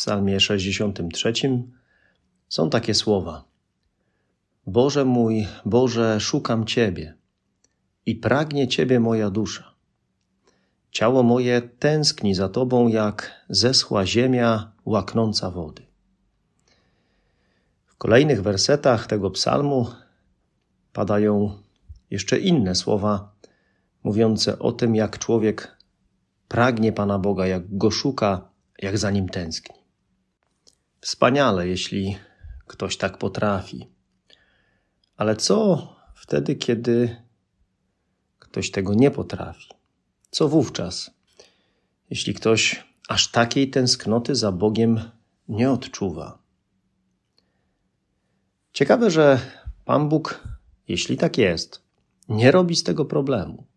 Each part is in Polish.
psalmie 63, są takie słowa: Boże mój, Boże, szukam Ciebie i pragnie Ciebie moja dusza. Ciało moje tęskni za Tobą, jak zeschła ziemia łaknąca wody. W kolejnych wersetach tego psalmu padają jeszcze inne słowa mówiące o tym, jak człowiek pragnie Pana Boga, jak go szuka, jak za nim tęskni. Wspaniale, jeśli ktoś tak potrafi. Ale co wtedy, kiedy ktoś tego nie potrafi? Co wówczas, jeśli ktoś aż takiej tęsknoty za Bogiem nie odczuwa? Ciekawe, że Pan Bóg, jeśli tak jest, nie robi z tego problemu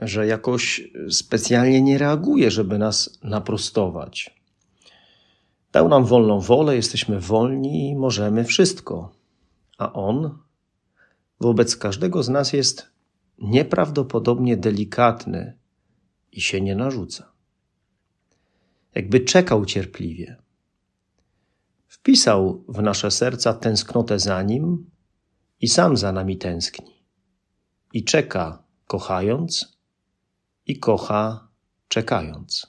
że jakoś specjalnie nie reaguje, żeby nas naprostować. Dał nam wolną wolę, jesteśmy wolni i możemy wszystko. A On wobec każdego z nas jest nieprawdopodobnie delikatny i się nie narzuca. Jakby czekał cierpliwie. Wpisał w nasze serca tęsknotę za Nim i sam za nami tęskni. I czeka, kochając, i kocha czekając.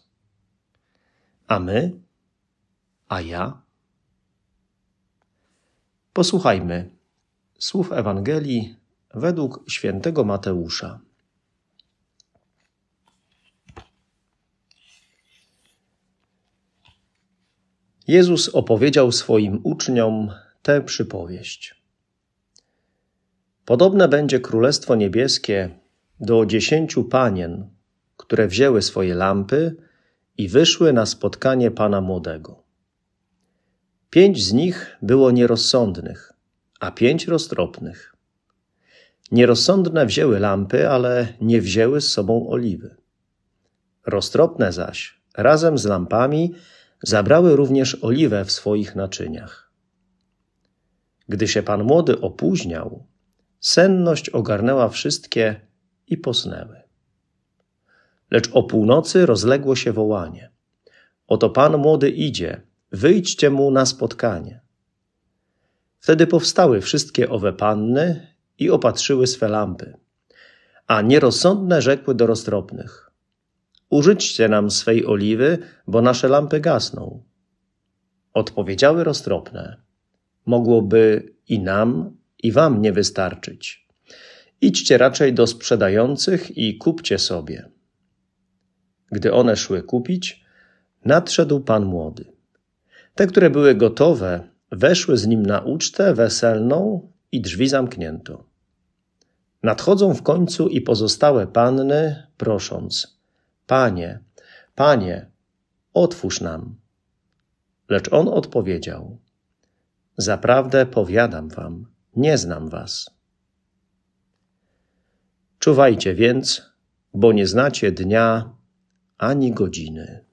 A my? A ja? Posłuchajmy słów Ewangelii według świętego Mateusza. Jezus opowiedział swoim uczniom tę przypowieść. Podobne będzie Królestwo Niebieskie do dziesięciu panien, które wzięły swoje lampy i wyszły na spotkanie pana młodego. Pięć z nich było nierozsądnych, a pięć roztropnych. Nierozsądne wzięły lampy, ale nie wzięły z sobą oliwy. Roztropne zaś, razem z lampami, zabrały również oliwę w swoich naczyniach. Gdy się pan młody opóźniał, senność ogarnęła wszystkie i posnęły. Lecz o północy rozległo się wołanie. Oto Pan młody idzie, wyjdźcie mu na spotkanie. Wtedy powstały wszystkie owe panny i opatrzyły swe lampy. A nierozsądne rzekły do roztropnych: Użyćcie nam swej oliwy, bo nasze lampy gasną. Odpowiedziały roztropne: Mogłoby i nam, i wam nie wystarczyć. Idźcie raczej do sprzedających i kupcie sobie. Gdy one szły kupić, nadszedł pan młody. Te, które były gotowe, weszły z nim na ucztę weselną i drzwi zamknięto. Nadchodzą w końcu i pozostałe panny, prosząc: Panie, panie, otwórz nam. Lecz on odpowiedział: Zaprawdę powiadam wam, nie znam was. Czuwajcie więc, bo nie znacie dnia ani godziny.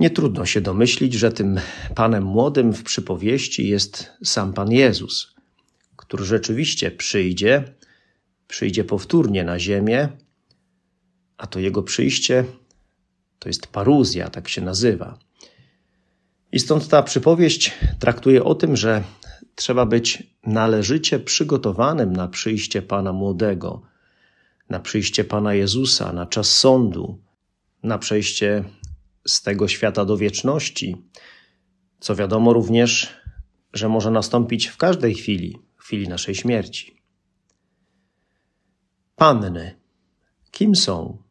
Nie trudno się domyślić, że tym Panem młodym w przypowieści jest sam Pan Jezus, który rzeczywiście przyjdzie, przyjdzie powtórnie na ziemię, a to Jego przyjście to jest paruzja, tak się nazywa. I stąd ta przypowieść traktuje o tym, że trzeba być należycie przygotowanym na przyjście Pana młodego, na przyjście Pana Jezusa, na czas sądu, na przejście z tego świata do wieczności, co wiadomo również, że może nastąpić w każdej chwili, w chwili naszej śmierci. Panny, kim są?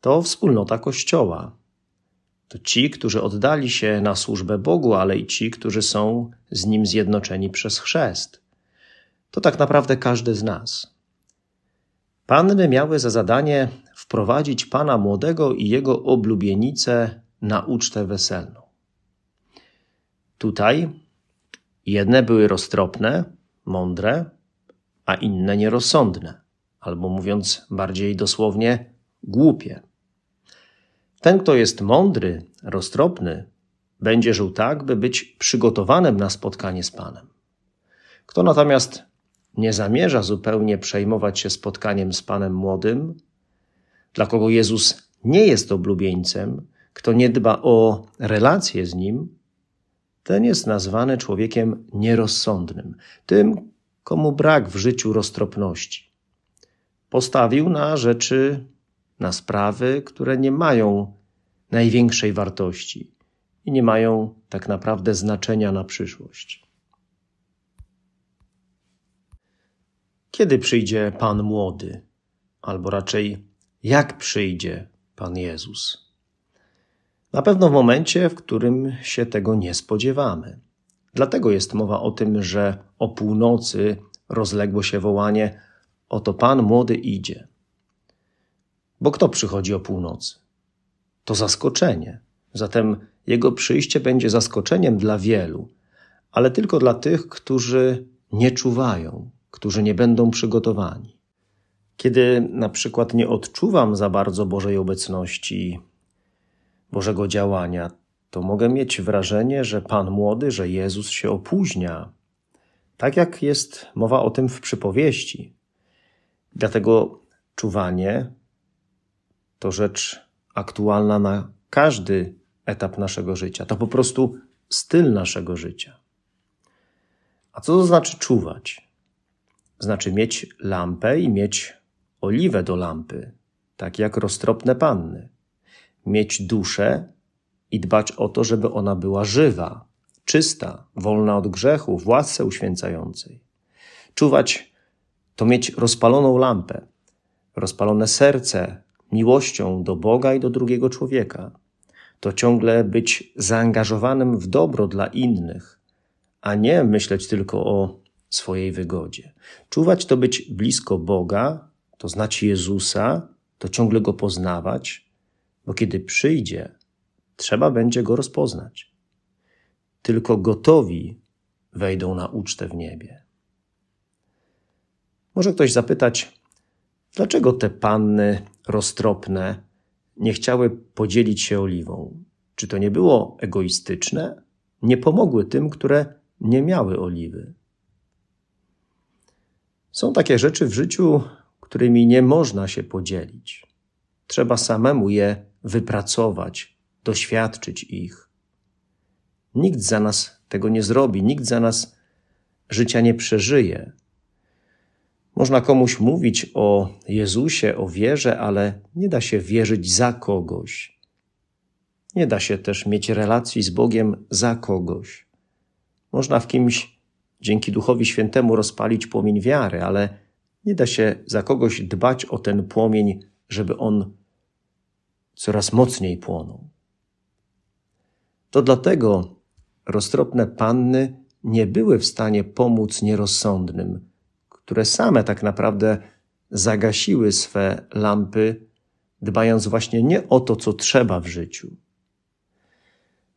To wspólnota Kościoła. To ci, którzy oddali się na służbę Bogu, ale i ci, którzy są z Nim zjednoczeni przez chrzest. To tak naprawdę każdy z nas. Panny miały za zadanie wprowadzić pana młodego i jego oblubienicę na ucztę weselną. Tutaj jedne były roztropne, mądre, a inne nierozsądne, albo mówiąc bardziej dosłownie, głupie. Ten, kto jest mądry, roztropny, będzie żył tak, by być przygotowanym na spotkanie z Panem. Kto natomiast nie zamierza zupełnie przejmować się spotkaniem z Panem młodym, dla kogo Jezus nie jest oblubieńcem, kto nie dba o relacje z nim, ten jest nazwany człowiekiem nierozsądnym, tym, komu brak w życiu roztropności. Postawił na rzeczy, na sprawy, które nie mają największej wartości i nie mają tak naprawdę znaczenia na przyszłość. Kiedy przyjdzie Pan młody, albo raczej jak przyjdzie Pan Jezus? Na pewno w momencie, w którym się tego nie spodziewamy. Dlatego jest mowa o tym, że o północy rozległo się wołanie: Oto Pan młody idzie. Bo kto przychodzi o północy? To zaskoczenie. Zatem jego przyjście będzie zaskoczeniem dla wielu, ale tylko dla tych, którzy nie czuwają, którzy nie będą przygotowani. Kiedy na przykład nie odczuwam za bardzo Bożej obecności, Bożego działania, to mogę mieć wrażenie, że Pan młody, że Jezus się opóźnia. Tak jak jest mowa o tym w przypowieści. Dlatego czuwanie to rzecz aktualna na każdy etap naszego życia. To po prostu styl naszego życia. A co to znaczy czuwać? Znaczy mieć lampę i mieć oliwę do lampy, tak jak roztropne panny. Mieć duszę i dbać o to, żeby ona była żywa, czysta, wolna od grzechu, w łasce uświęcającej. Czuwać to mieć rozpaloną lampę, rozpalone serce miłością do Boga i do drugiego człowieka. To ciągle być zaangażowanym w dobro dla innych, a nie myśleć tylko o swojej wygodzie. Czuwać to być blisko Boga, to znać Jezusa, to ciągle go poznawać, bo kiedy przyjdzie, trzeba będzie go rozpoznać. Tylko gotowi wejdą na ucztę w niebie. Może ktoś zapytać, dlaczego te panny roztropne nie chciały podzielić się oliwą? Czy to nie było egoistyczne? Nie pomogły tym, które nie miały oliwy. Są takie rzeczy w życiu, którymi nie można się podzielić. Trzeba samemu je wypracować, doświadczyć ich. Nikt za nas tego nie zrobi, nikt za nas życia nie przeżyje. Można komuś mówić o Jezusie, o wierze, ale nie da się wierzyć za kogoś. Nie da się też mieć relacji z Bogiem za kogoś. Można w kimś dzięki Duchowi Świętemu rozpalić płomień wiary, ale nie da się za kogoś dbać o ten płomień, żeby on coraz mocniej płonął. To dlatego roztropne panny nie były w stanie pomóc nierozsądnym, które same tak naprawdę zagasiły swe lampy, dbając właśnie nie o to, co trzeba w życiu.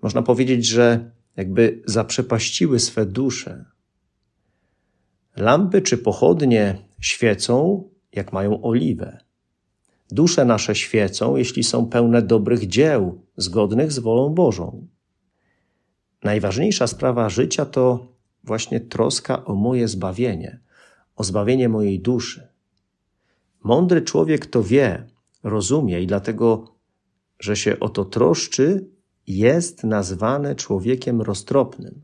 Można powiedzieć, że jakby zaprzepaściły swe dusze. Lampy czy pochodnie świecą, jak mają oliwę. Dusze nasze świecą, jeśli są pełne dobrych dzieł, zgodnych z wolą Bożą. Najważniejsza sprawa życia to właśnie troska o moje zbawienie, o zbawienie mojej duszy. Mądry człowiek to wie, rozumie i dlatego, że się o to troszczy, jest nazwany człowiekiem roztropnym.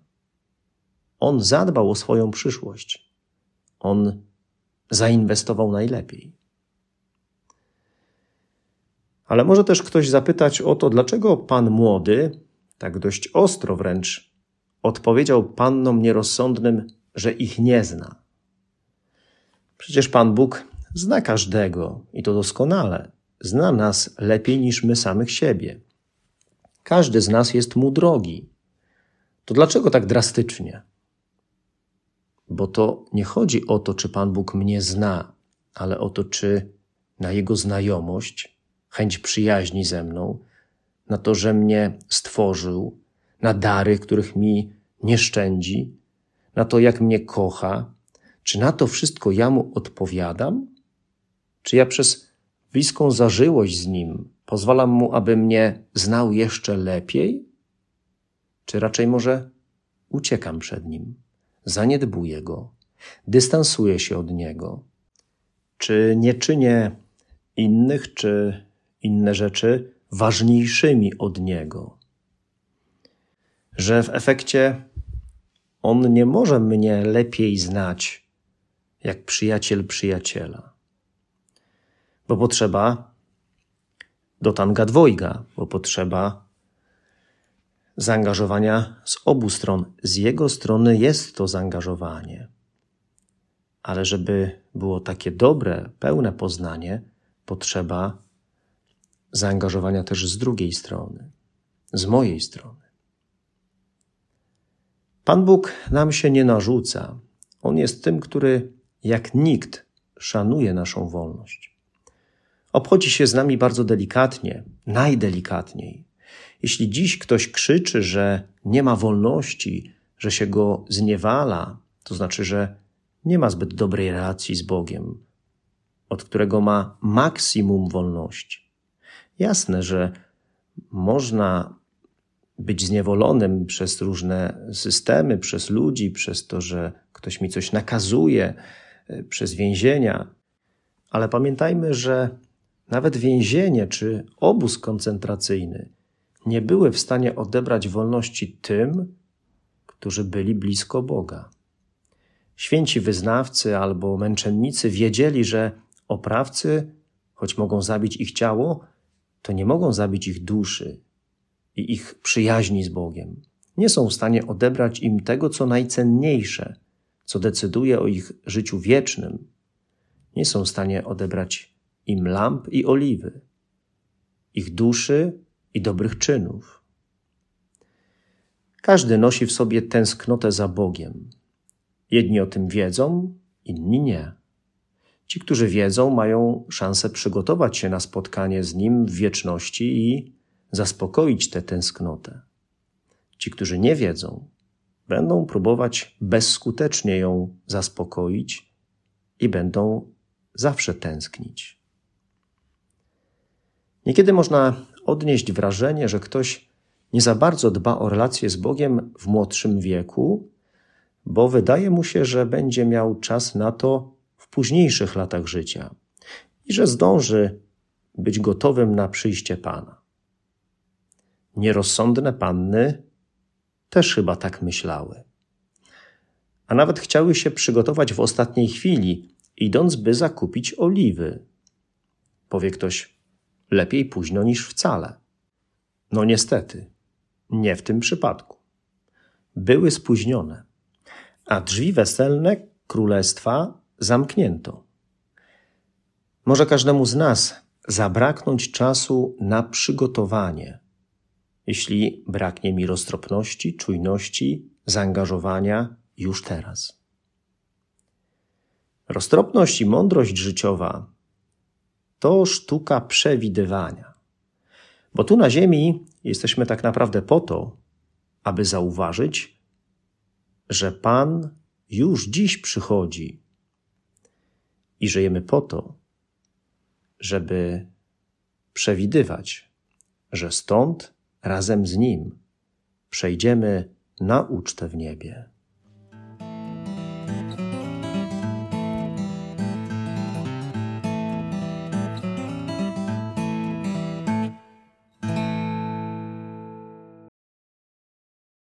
On zadbał o swoją przyszłość. On zainwestował najlepiej. Ale może też ktoś zapytać o to, dlaczego pan młody, tak dość ostro wręcz, odpowiedział pannom nierozsądnym, że ich nie zna. Przecież Pan Bóg zna każdego i to doskonale. Zna nas lepiej niż my samych siebie. Każdy z nas jest mu drogi. To dlaczego tak drastycznie? Bo to nie chodzi o to, czy Pan Bóg mnie zna, ale o to, czy na Jego znajomość chęć przyjaźni ze mną, na to, że mnie stworzył, na dary, których mi nie szczędzi, na to, jak mnie kocha, czy na to wszystko ja mu odpowiadam? Czy ja przez bliską zażyłość z nim pozwalam mu, aby mnie znał jeszcze lepiej? Czy raczej może uciekam przed nim, zaniedbuję go, dystansuję się od niego? Czy nie czynię innych czy inne rzeczy ważniejszymi od niego? Że w efekcie on nie może mnie lepiej znać jak przyjaciel przyjaciela. Bo potrzeba do tanga dwojga, bo potrzeba zaangażowania z obu stron. Z jego strony jest to zaangażowanie. Ale żeby było takie dobre, pełne poznanie, potrzeba zaangażowania też z drugiej strony, z mojej strony. Pan Bóg nam się nie narzuca. On jest tym, który jak nikt szanuje naszą wolność. Obchodzi się z nami bardzo delikatnie, najdelikatniej. Jeśli dziś ktoś krzyczy, że nie ma wolności, że się go zniewala, to znaczy, że nie ma zbyt dobrej relacji z Bogiem, od którego ma maksimum wolności. Jasne, że można być zniewolonym przez różne systemy, przez ludzi, przez to, że ktoś mi coś nakazuje, e, przez więzienia. Ale pamiętajmy, że nawet więzienie czy obóz koncentracyjny nie były w stanie odebrać wolności tym, którzy byli blisko Boga. Święci wyznawcy albo męczennicy wiedzieli, że oprawcy, choć mogą zabić ich ciało, to nie mogą zabić ich duszy i ich przyjaźni z Bogiem. Nie są w stanie odebrać im tego, co najcenniejsze, co decyduje o ich życiu wiecznym. Nie są w stanie odebrać im lamp i oliwy, ich duszy i dobrych czynów. Każdy nosi w sobie tęsknotę za Bogiem. Jedni o tym wiedzą, inni nie. Ci, którzy wiedzą, mają szansę przygotować się na spotkanie z Nim w wieczności i zaspokoić tę tęsknotę. Ci, którzy nie wiedzą, będą próbować bezskutecznie ją zaspokoić i będą zawsze tęsknić. Niekiedy można odnieść wrażenie, że ktoś nie za bardzo dba o relacje z Bogiem w młodszym wieku, bo wydaje mu się, że będzie miał czas na to w późniejszych latach życia i że zdąży być gotowym na przyjście Pana. Nierozsądne panny też chyba tak myślały. A nawet chciały się przygotować w ostatniej chwili, idąc by zakupić oliwy. Powie ktoś, lepiej późno niż wcale. No niestety, nie w tym przypadku. Były spóźnione, a drzwi weselne królestwa zamknięto. Może każdemu z nas zabraknąć czasu na przygotowanie, jeśli braknie mi roztropności, czujności, zaangażowania już teraz. Roztropność i mądrość życiowa to sztuka przewidywania. Bo tu na Ziemi jesteśmy tak naprawdę po to, aby zauważyć, że Pan już dziś przychodzi i żyjemy po to, żeby przewidywać, że stąd razem z Nim przejdziemy na ucztę w niebie.